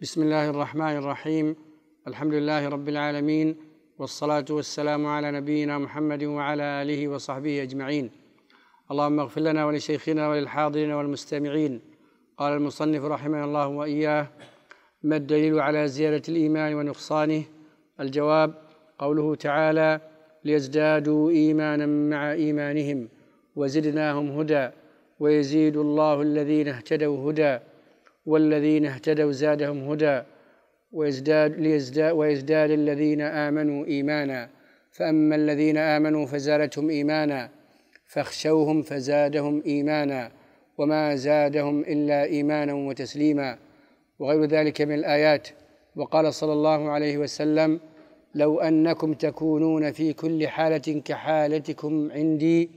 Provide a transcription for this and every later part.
بسم الله الرحمن الرحيم. الحمد لله رب العالمين والصلاة والسلام على نبينا محمد وعلى آله وصحبه أجمعين. اللهم اغفر لنا ولشيخنا وللحاضرين والمستمعين. قال المصنف رحمه الله وإياه ما الدليل على زيادة الإيمان ونقصانه؟ الجواب قوله تعالى ليزدادوا إيمانا مع إيمانهم وزدناهم هدى ويزيد الله الذين اهتدوا هدى والذين اهتدوا زادهم هدى ويزداد, ليزداد ويزداد الذين آمنوا إيمانا. فأما الذين آمنوا فزادتهم إيمانا فاخشوهم فزادهم إيمانا. وما زادهم إلا إيمانا وتسليما. وغير ذلك من الآيات. وقال صلى الله عليه وسلم لو أنكم تكونون في كل حالة كحالتكم عندي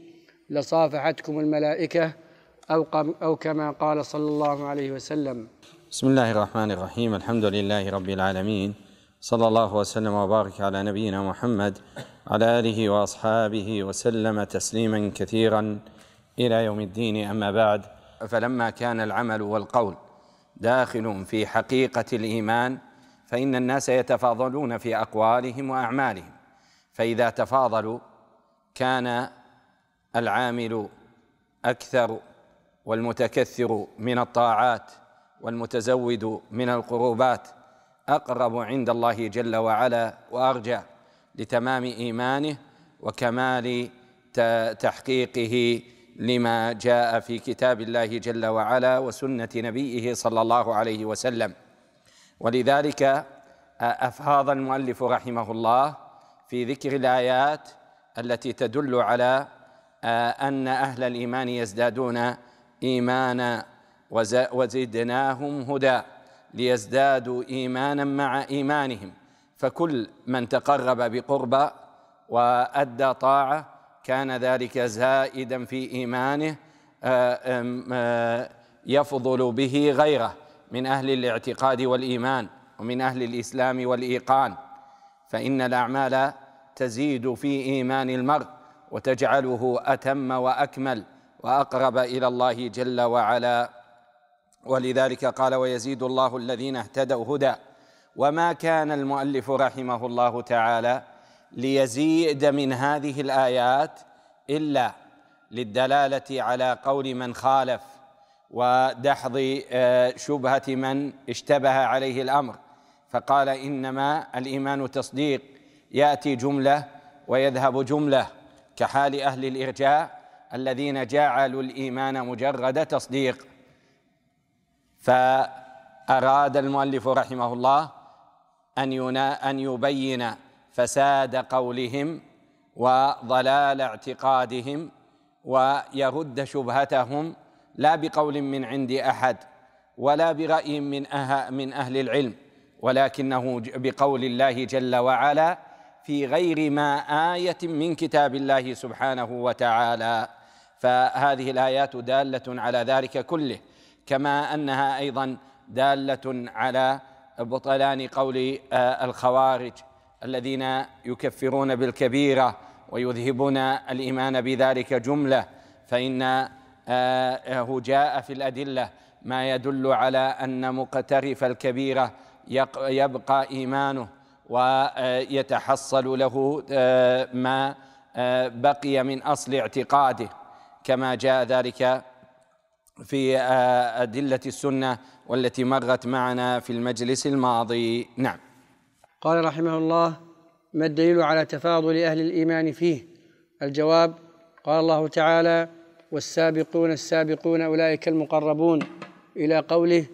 لصافحتكم الملائكة أو, أو كما قال صلى الله عليه وسلم. بسم الله الرحمن الرحيم. الحمد لله رب العالمين. صلى الله وسلم وبارك على نبينا محمد على آله وأصحابه وسلم تسليما كثيرا إلى يوم الدين. أما بعد فلما كان العمل والقول داخل في حقيقة الإيمان فإن الناس يتفاضلون في أقوالهم وأعمالهم. فإذا تفاضلوا كان العامل أكثر والمتكثر من الطاعات والمتزود من القربات أقرب عند الله جل وعلا وأرجى لتمام إيمانه وكمال تحقيقه لما جاء في كتاب الله جل وعلا وسنة نبيه صلى الله عليه وسلم. ولذلك أفاض المؤلف رحمه الله في ذكر الآيات التي تدل على أن أهل الإيمان يزدادون إيمانا وزدناهم هدى ليزدادوا إيمانا مع إيمانهم. فكل من تقرب بقربى وأدى طاعة كان ذلك زائدا في إيمانه يفضل به غيره من أهل الاعتقاد والإيمان ومن أهل الإسلام والإيقان. فإن الأعمال تزيد في إيمان المرء وتجعله أتم وأكمل وأقرب إلى الله جل وعلا. ولذلك قال ويزيد الله الذين اهتدوا هدى. وما كان المؤلف رحمه الله تعالى ليزيد من هذه الآيات إلا للدلالة على قول من خالف ودحض آه، شبهة من اشتبه عليه الأمر. فقال إنما الإيمان تصديق. يأتي جملة ويذهب جملة كحال أهل الإرجاء. الذين جعلوا الإيمان مجرد تصديق. فأراد المؤلف رحمه الله أن أن يبين فساد قولهم وضلال اعتقادهم ويرد شبهتهم لا بقول من عند أحد ولا برأي من أه من أهل العلم ولكنه بقول الله جل وعلا في غير ما آية من كتاب الله سبحانه وتعالى. فهذه الآيات دالة على ذلك كله كما أنها أيضا دالة على بطلان قول آه، الخوارج الذين يكفرون بالكبيرة ويذهبون الإيمان بذلك جملة فانه آه، جاء في الأدلة ما يدل على أن مقترف الكبيرة يبقى إيمانه ويتحصل له آه، ما بقي من أصل اعتقاده. كما جاء ذلك في آه، أدلة السنة والتي مرت معنا في المجلس الماضي. نعم. قال رحمه الله ما الدليل على تفاضل أهل الإيمان فيه؟ الجواب قال الله تعالى والسابقون السابقون أولئك المقربون إلى قوله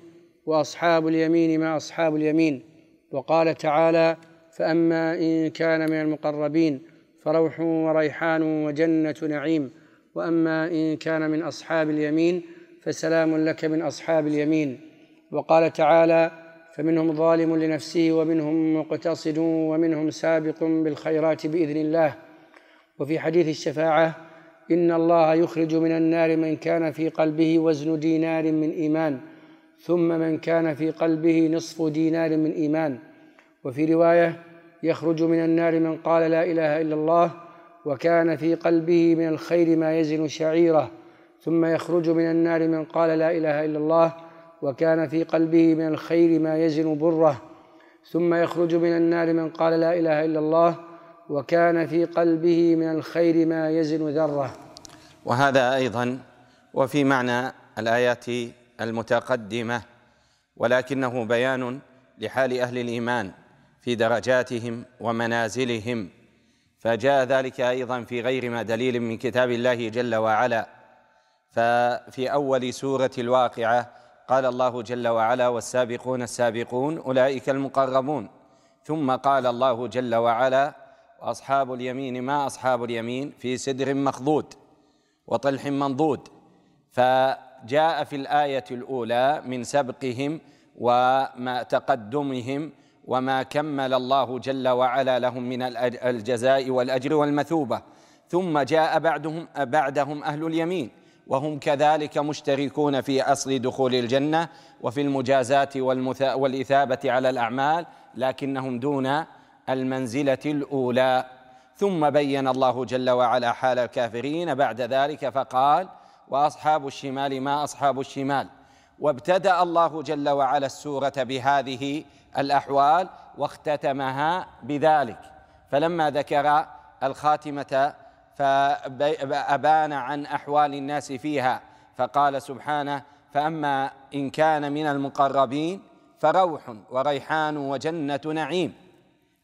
وأصحاب اليمين ما أصحاب اليمين وقال تعالى فأما إن كان من المقربين فروح وريحان وجنة نعيم. وأما إن كان من أصحاب اليمين فسلام لك من أصحاب اليمين. وقال تعالى فمنهم ظالم لنفسه ومنهم مقتصد ومنهم سابق بالخيرات بإذن الله. وفي حديث الشفاعة إن الله يخرج من النار من كان في قلبه وزن دينار من إيمان ثم من كان في قلبه نصف دينار من إيمان. وفي رواية يخرج من النار من قال لا إله إلا الله وكان في قلبه من الخير ما يزن شعيره ثم يخرج من النار من قال لا إله إلا الله وكان في قلبه من الخير ما يزن بره ثم يخرج من النار من قال لا إله إلا الله وكان في قلبه من الخير ما يزن ذره. وهذا أيضا وفي معنى الآيات المتقدمة ولكنه بيان لحال أهل الإيمان في درجاتهم ومنازلهم. فجاء ذلك أيضا في غير ما دليل من كتاب الله جل وعلا. ففي أول سورة الواقعة قال الله جل وعلا والسابقون السابقون أولئك المقربون. ثم قال الله جل وعلا وأصحاب اليمين ما أصحاب اليمين؟ في سدر مخضود وطلح منضود. فجاء في الآية الأولى من سبقهم وما تقدمهم وما كمل الله جل وعلا لهم من الجزاء والاجر والمثوبه ثم جاء بعدهم بعدهم أهل اليمين وهم كذلك مشتركون في اصل دخول الجنه وفي المجازاه والإثابة على الأعمال لكنهم دون المنزلة الأولى. ثم بين الله جل وعلا حال الكافرين بعد ذلك فقال واصحاب الشمال ما اصحاب الشمال وابتدأ الله جل وعلا السورة بهذه الأحوال واختتمها بذلك. فلما ذكر الخاتمة فأبان عن أحوال الناس فيها فقال سبحانه فأما إن كان من المقربين فروح وريحان وجنة نعيم.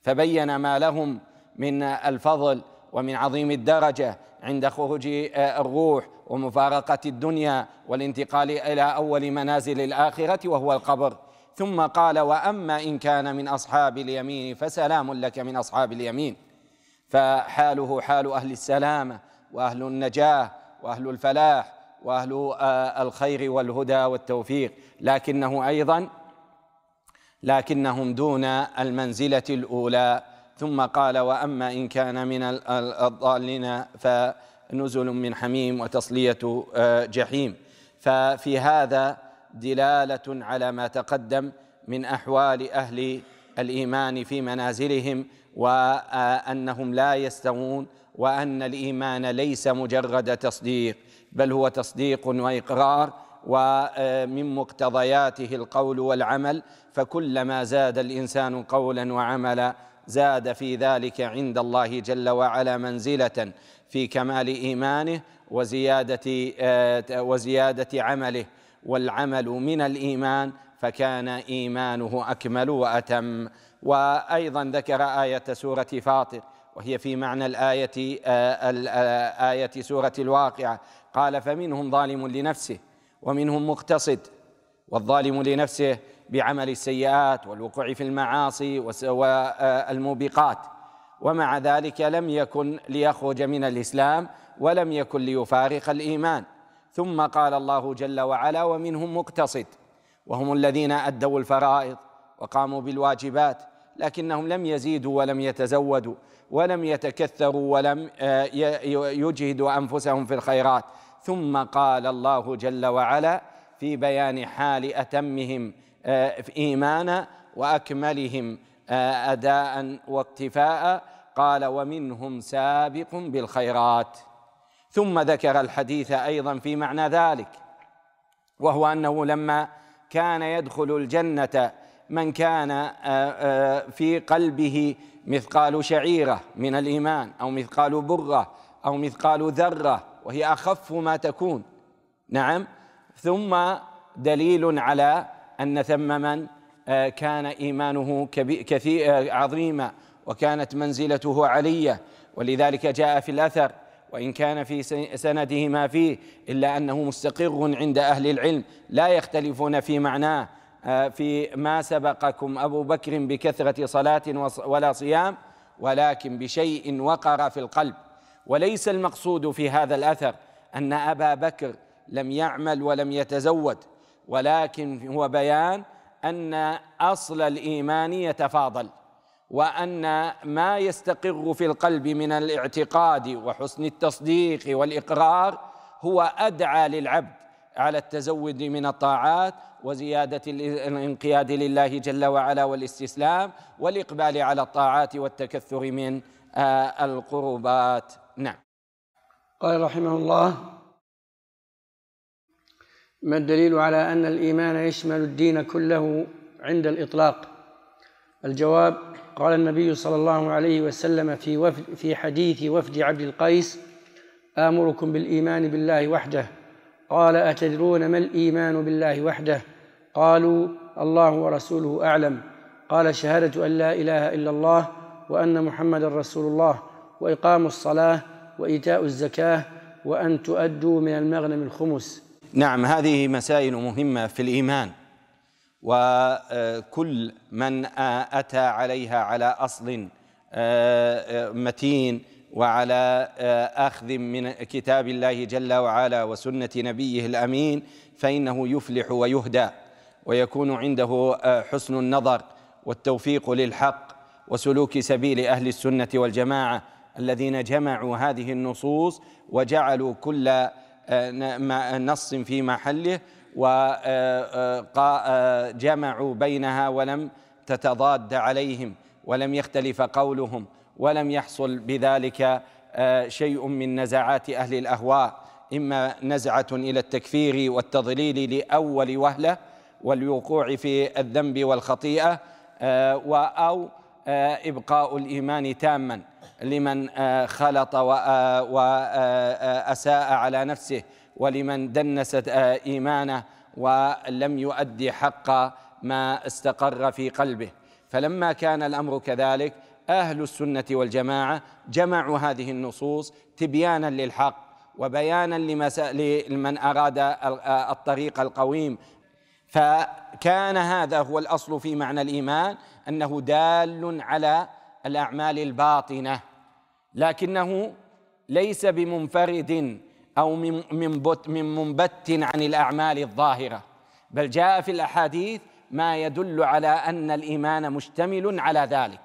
فبين ما لهم من الفضل ومن عظيم الدرجة عند خروج الروح ومفارقة الدنيا والانتقال إلى أول منازل الآخرة وهو القبر. ثم قال وأما إن كان من أصحاب اليمين فسلام لك من أصحاب اليمين. فحاله حال أهل السلامه وأهل النجاة وأهل الفلاح وأهل آه، الخير والهدى والتوفيق. لكنه أيضا لكنهم دون المنزلة الأولى. ثم قال وأما إن كان من الضالين فنزل من حميم وتصلية آه، جحيم. ففي هذا دلالة على ما تقدم من أحوال أهل الإيمان في منازلهم وأنهم لا يستوون وأن الإيمان ليس مجرد تصديق بل هو تصديق وإقرار ومن مقتضياته القول والعمل. فكلما زاد الإنسان قولا وعملا زاد في ذلك عند الله جل وعلا منزلة في كمال إيمانه وزيادة وزيادة عمله. والعمل من الإيمان فكان إيمانه أكمل وأتم. وأيضا ذكر آية سورة فاطر وهي في معنى الآية آه، آية سورة الواقعة. قال فمنهم ظالم لنفسه ومنهم مقتصد والظالم لنفسه بعمل السيئات والوقوع في المعاصي والموبقات. ومع ذلك لم يكن ليخرج من الإسلام ولم يكن ليفارق الإيمان. ثم قال الله جل وعلا ومنهم مقتصد. وهم الذين أدوا الفرائض وقاموا بالواجبات لكنهم لم يزيدوا ولم يتزودوا ولم يتكثروا ولم آه، يجهدوا أنفسهم في الخيرات. ثم قال الله جل وعلا في بيان حال أتمهم آه، ايمانا وأكملهم آه، أداء واقتفاء. قال ومنهم سابق بالخيرات. ثم ذكر الحديث أيضا في معنى ذلك وهو أنه لما كان يدخل الجنة من كان آه، في قلبه مثقال شعيرة من الإيمان أو مثقال برة أو مثقال ذرة وهي أخف ما تكون. نعم. ثم دليل على أن ثم من آه، كان إيمانه كثير عظيما وكانت منزلته علية. ولذلك جاء في الأثر وإن كان في سنده ما فيه إلا أنه مستقر عند أهل العلم لا يختلفون في معناه. آه، في ما سبقكم أبو بكر بكثرة صلاة ولا صيام ولكن بشيء وقر في القلب. وليس المقصود في هذا الأثر أن أبا بكر لم يعمل ولم يتزود ولكن هو بيان أن أصل الإيمان يتفاضل وأن ما يستقر في القلب من الاعتقاد وحسن التصديق والإقرار هو أدعى للعبد على التزود من الطاعات وزيادة الانقياد لله جل وعلا والاستسلام والإقبال على الطاعات والتكثر من آه، القربات. نعم. قال رحمه الله ما الدليل على أن الإيمان يشمل الدين كله عند الإطلاق؟ الجواب قال النبي صلى الله عليه وسلم في وفد في حديث وفد عبد القيس آمركم بالإيمان بالله وحده. قال أتدرون ما الإيمان بالله وحده؟ قالوا الله ورسوله أعلم. قال شهادة أن لا إله إلا الله وأن محمدا رسول الله وإقام الصلاة وإيتاء الزكاة وأن تؤدوا من المغنم الخمس. نعم هذه مسائل مهمة في الإيمان. وكل من أتى عليها على أصل متين وعلى أخذ من كتاب الله جل وعلا وسنة نبيه الأمين فإنه يفلح ويهدى ويكون عنده حسن النظر والتوفيق للحق وسلوك سبيل أهل السنة والجماعة الذين جمعوا هذه النصوص وجعلوا كل نص في محله وجمعوا بينها ولم تتضاد عليهم ولم يختلف قولهم ولم يحصل بذلك شيء من نزعات أهل الأهواء إما نزعة إلى التكفير والتضليل لأول وهلة والوقوع في الذنب والخطيئة أو إبقاء الإيمان تاما لمن خلط واساء على نفسه ولمن دنس إيمانه ولم يؤدي حق ما استقر في قلبه. فلما كان الأمر كذلك أهل السنة والجماعة جمعوا هذه النصوص تبيانا للحق وبيانا لمن أراد الطريق القويم. فكان هذا هو الأصل في معنى الإيمان. أنه دال على الأعمال الباطنة لكنه ليس بمنفرد أو من من منبت عن الأعمال الظاهرة بل جاء في الأحاديث ما يدل على أن الإيمان مشتمل على ذلك.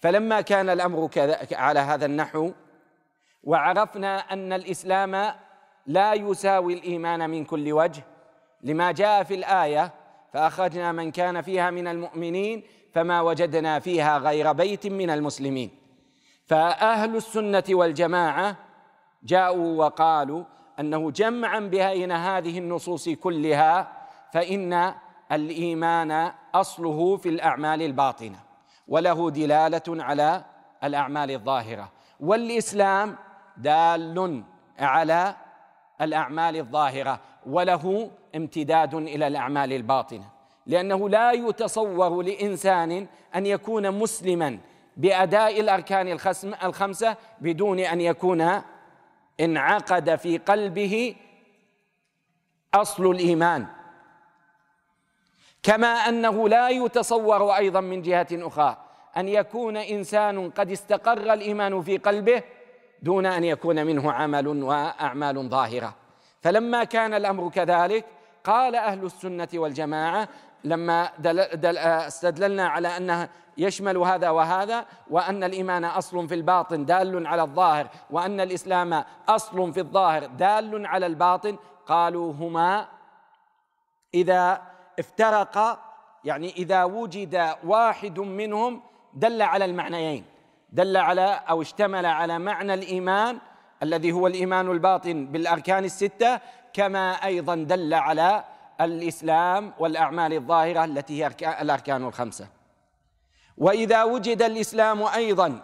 فلما كان الأمر على هذا النحو وعرفنا أن الإسلام لا يساوي الإيمان من كل وجه لما جاء في الآية فأخرجنا من كان فيها من المؤمنين فما وجدنا فيها غير بيت من المسلمين. فأهل السنة والجماعة جاءوا وقالوا أنه جمعا بين هذه النصوص كلها فإن الإيمان أصله في الأعمال الباطنة وله دلالة على الأعمال الظاهرة. والإسلام دال على الأعمال الظاهرة وله امتداد إلى الأعمال الباطنة. لأنه لا يتصور لإنسان أن يكون مسلما بأداء الأركان الخمسة بدون أن يكون انعقد في قلبه أصل الإيمان. كما أنه لا يتصور أيضا من جهة أخرى أن يكون إنسان قد استقر الإيمان في قلبه دون أن يكون منه عمل وأعمال ظاهرة. فلما كان الأمر كذلك قال أهل السنة والجماعة لما دل دل استدللنا على انها يشمل هذا وهذا وأن الإيمان أصل في الباطن دال على الظاهر وأن الإسلام أصل في الظاهر دال على الباطن. قالوا هما إذا افترق يعني إذا وجد واحد منهم دل على المعنيين دل على أو اشتمل على معنى الإيمان الذي هو الإيمان الباطن بالأركان الستة. كما أيضا دل على الإسلام والأعمال الظاهرة التي هي الأركان الخمسة. وإذا وجد الإسلام أيضا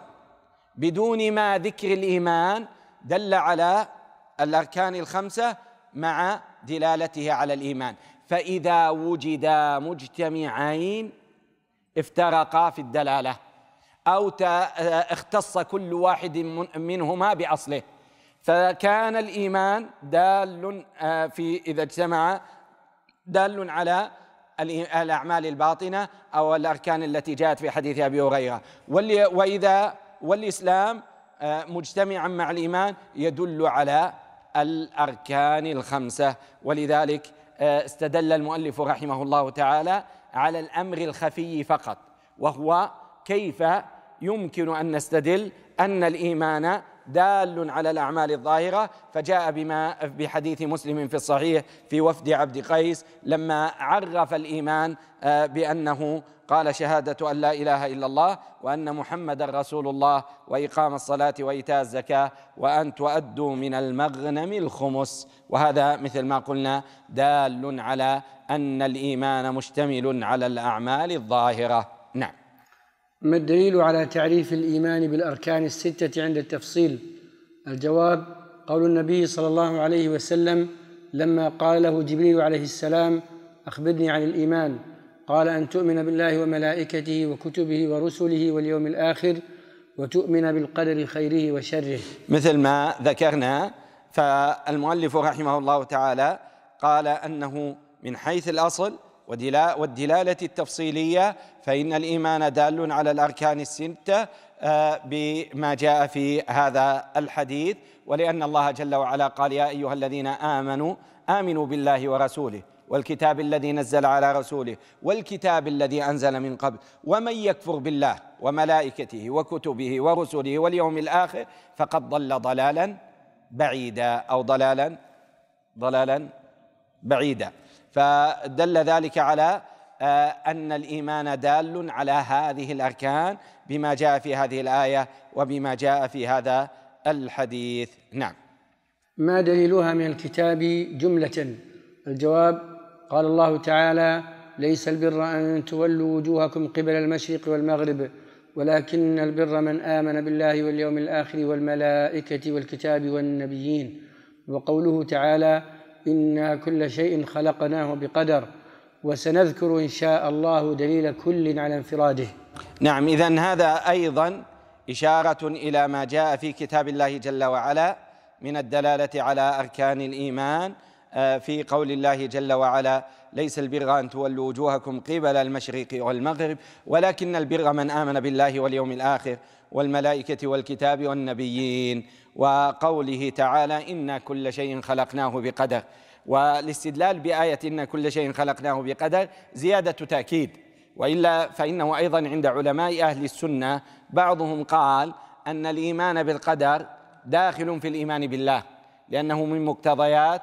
بدون ما ذكر الإيمان دل على الأركان الخمسة مع دلالته على الإيمان. فإذا وجدا مجتمعين افترقا في الدلالة أو اختص كل واحد منهما بأصله. فكان الإيمان دال آه، في إذا اجتمع دال على الأعمال الباطنة أو الأركان التي جاءت في حديث أبي هريرة. وإذا والإسلام آه، مجتمعا مع الإيمان يدل على الأركان الخمسة. ولذلك آه، استدل المؤلف رحمه الله تعالى على الأمر الخفي فقط وهو كيف يمكن أن نستدل أن الإيمان دال على الأعمال الظاهرة فجاء بما بحديث مسلم في الصحيح في وفد عبد قيس لما عرف الإيمان آه، بأنه قال شهادة أن لا إله إلا الله وأن محمد رسول الله وإقام الصلاة وإيتاء الزكاة وأن تؤدوا من المغنم الخمس. وهذا مثل ما قلنا دال على أن الإيمان مشتمل على الأعمال الظاهرة. نعم. ما الدليل على تعريف الإيمان بالأركان الستة عند التفصيل؟ الجواب قول النبي صلى الله عليه وسلم لما قال له جبريل عليه السلام أخبرني عن الإيمان قال أن تؤمن بالله وملائكته وكتبه ورسله واليوم الآخر وتؤمن بالقدر خيره وشره مثل ما ذكرنا فالمؤلف رحمه الله تعالى قال أنه من حيث الأصل والدلالة التفصيلية فإن الإيمان دال على الأركان الستة آه، بما جاء في هذا الحديث ولأن الله جل وعلا قال يا أيها الذين آمنوا آمنوا بالله ورسوله والكتاب الذي نزل على رسوله والكتاب الذي أنزل من قبل ومن يكفر بالله وملائكته وكتبه ورسله واليوم الآخر فقد ضل ضلالا بعيدا أو ضلالا ضلالا بعيدا. فدل ذلك على آه، أن الإيمان دال على هذه الأركان بما جاء في هذه الآية وبما جاء في هذا الحديث. نعم. ما دليلها من الكتاب جملة؟ الجواب قال الله تعالى ليس البر أن تولوا وجوهكم قبل المشرق والمغرب ولكن البر من آمن بالله واليوم الآخر والملائكة والكتاب والنبيين. وقوله تعالى أنا كل شيء خلقناه بقدر وسنذكر ان شاء الله دليل كل على انفراده. نعم اذا هذا أيضا إشارة إلى ما جاء في كتاب الله جل وعلا من الدلالة على أركان الإيمان آه، في قول الله جل وعلا ليس البر أن تولوا وجوهكم قبل المشرق والمغرب ولكن البر من آمن بالله واليوم الآخر والملائكة والكتاب والنبيين. وقوله تعالى إنا كل شيء خلقناه بقدر. والاستدلال بآية إن كل شيء خلقناه بقدر زيادة تأكيد. وإلا فإنه أيضا عند علماء أهل السنة بعضهم قال أن الإيمان بالقدر داخل في الإيمان بالله لأنه من مقتضيات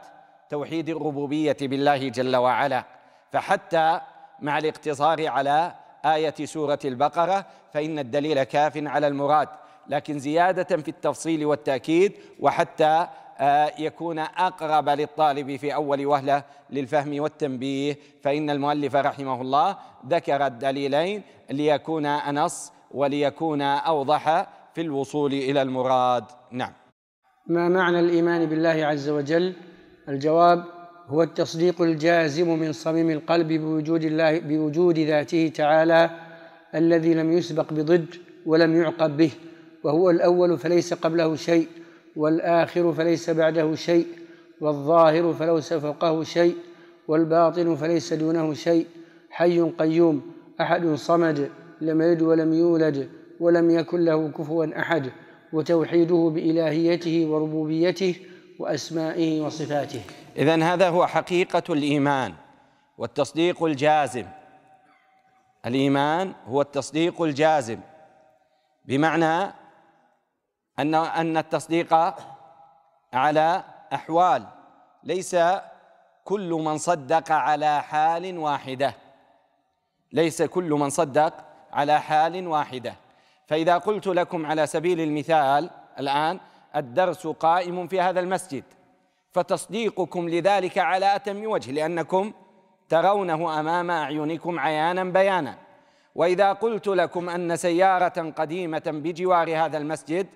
توحيد الربوبية بالله جل وعلا. فحتى مع الاقتصار على آية سورة البقرة فإن الدليل كاف على المراد. لكن زيادة في التفصيل والتأكيد وحتى آه، يكون أقرب للطالب في أول وهلة للفهم والتنبيه فإن المؤلف رحمه الله ذكر الدليلين ليكون أنص وليكون أوضح في الوصول إلى المراد. نعم. ما معنى الإيمان بالله عز وجل؟ الجواب هو التصديق الجازم من صميم القلب بوجود الله بوجود ذاته تعالى الذي لم يسبق بضد ولم يعقب به. وهو الأول فليس قبله شيء والآخر فليس بعده شيء والظاهر فليس فوقه شيء والباطن فليس دونه شيء. حي قيوم أحد صمد لم يلد ولم يولد ولم يكن له كفوا أحد. وتوحيده بإلهيته وربوبيته وأسمائه وصفاته. إذن هذا هو حقيقة الإيمان والتصديق الجازم. الإيمان هو التصديق الجازم. بمعنى أن أن التصديق على أحوال ليس كل من صدق على حال واحدة. ليس كل من صدق على حال واحدة. فإذا قلت لكم على سبيل المثال الآن الدرس قائم في هذا المسجد فتصديقكم لذلك على أتم وجه لأنكم ترونه أمام أعينكم عيانا بيانا. وإذا قلت لكم أن سيارة قديمة بجوار هذا المسجد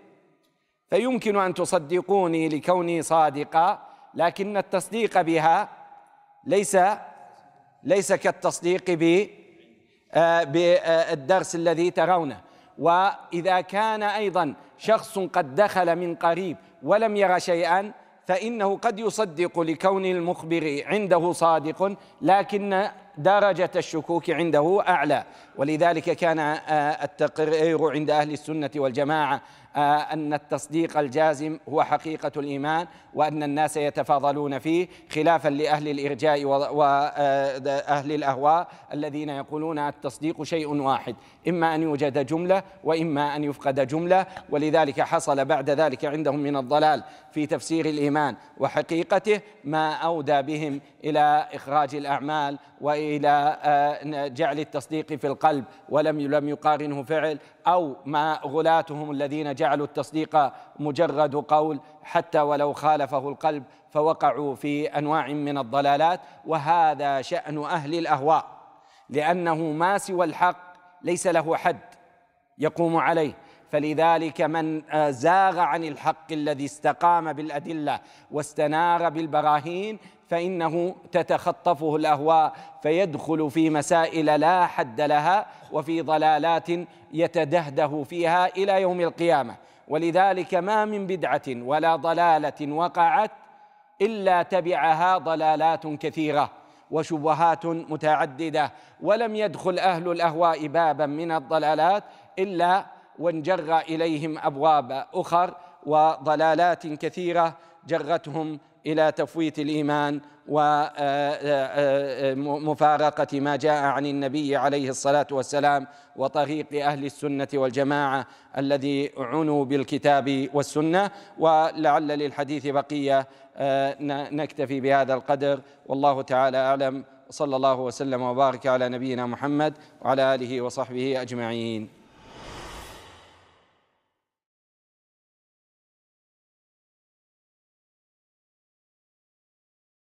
فيمكن أن تصدقوني لكوني صادقا لكن التصديق بها ليس ليس كالتصديق آه، بالدرس الذي ترونه. وإذا كان أيضا شخص قد دخل من قريب ولم ير شيئا فإنه قد يصدق لكون المخبر عنده صادق لكن درجة الشكوك عنده أعلى. ولذلك كان آه، التقرير عند أهل السنة والجماعة آه، أن التصديق الجازم هو حقيقة الإيمان وأن الناس يتفاضلون فيه خلافا لأهل الإرجاء وأهل الأهواء الذين يقولون التصديق شيء واحد إما أن يوجد جملة وإما أن يفقد جملة. ولذلك حصل بعد ذلك عندهم من الضلال في تفسير الإيمان وحقيقته ما أودى بهم إلى إخراج الأعمال وإلى آه، جعل التصديق في القلب ولم لم يقارنه فعل أو ما غلاتهم الذين جعلوا التصديق مجرد قول حتى ولو خالفه القلب فوقعوا في أنواع من الضلالات. وهذا شأن أهل الأهواء لأنه ما سوى الحق ليس له حد يقوم عليه. فلذلك من زاغ عن الحق الذي استقام بالأدلة واستنار بالبراهين فإنه تتخطفه الأهواء فيدخل في مسائل لا حد لها وفي ضلالات يتدهده فيها إلى يوم القيامة. ولذلك ما من بدعة ولا ضلالة وقعت إلا تبعها ضلالات كثيرة وشبهات متعددة ولم يدخل أهل الأهواء بابا من الضلالات إلا وانجر إليهم أبواب أخر وضلالات كثيرة جرتهم إلى تفويت الإيمان ومفارقه ما جاء عن النبي عليه الصلاة والسلام وطريق أهل السنة والجماعة الذي عنوا بالكتاب والسنة. ولعل للحديث بقية نكتفي بهذا القدر. والله تعالى أعلم. صلى الله وسلم وبارك على نبينا محمد وعلى آله وصحبه أجمعين.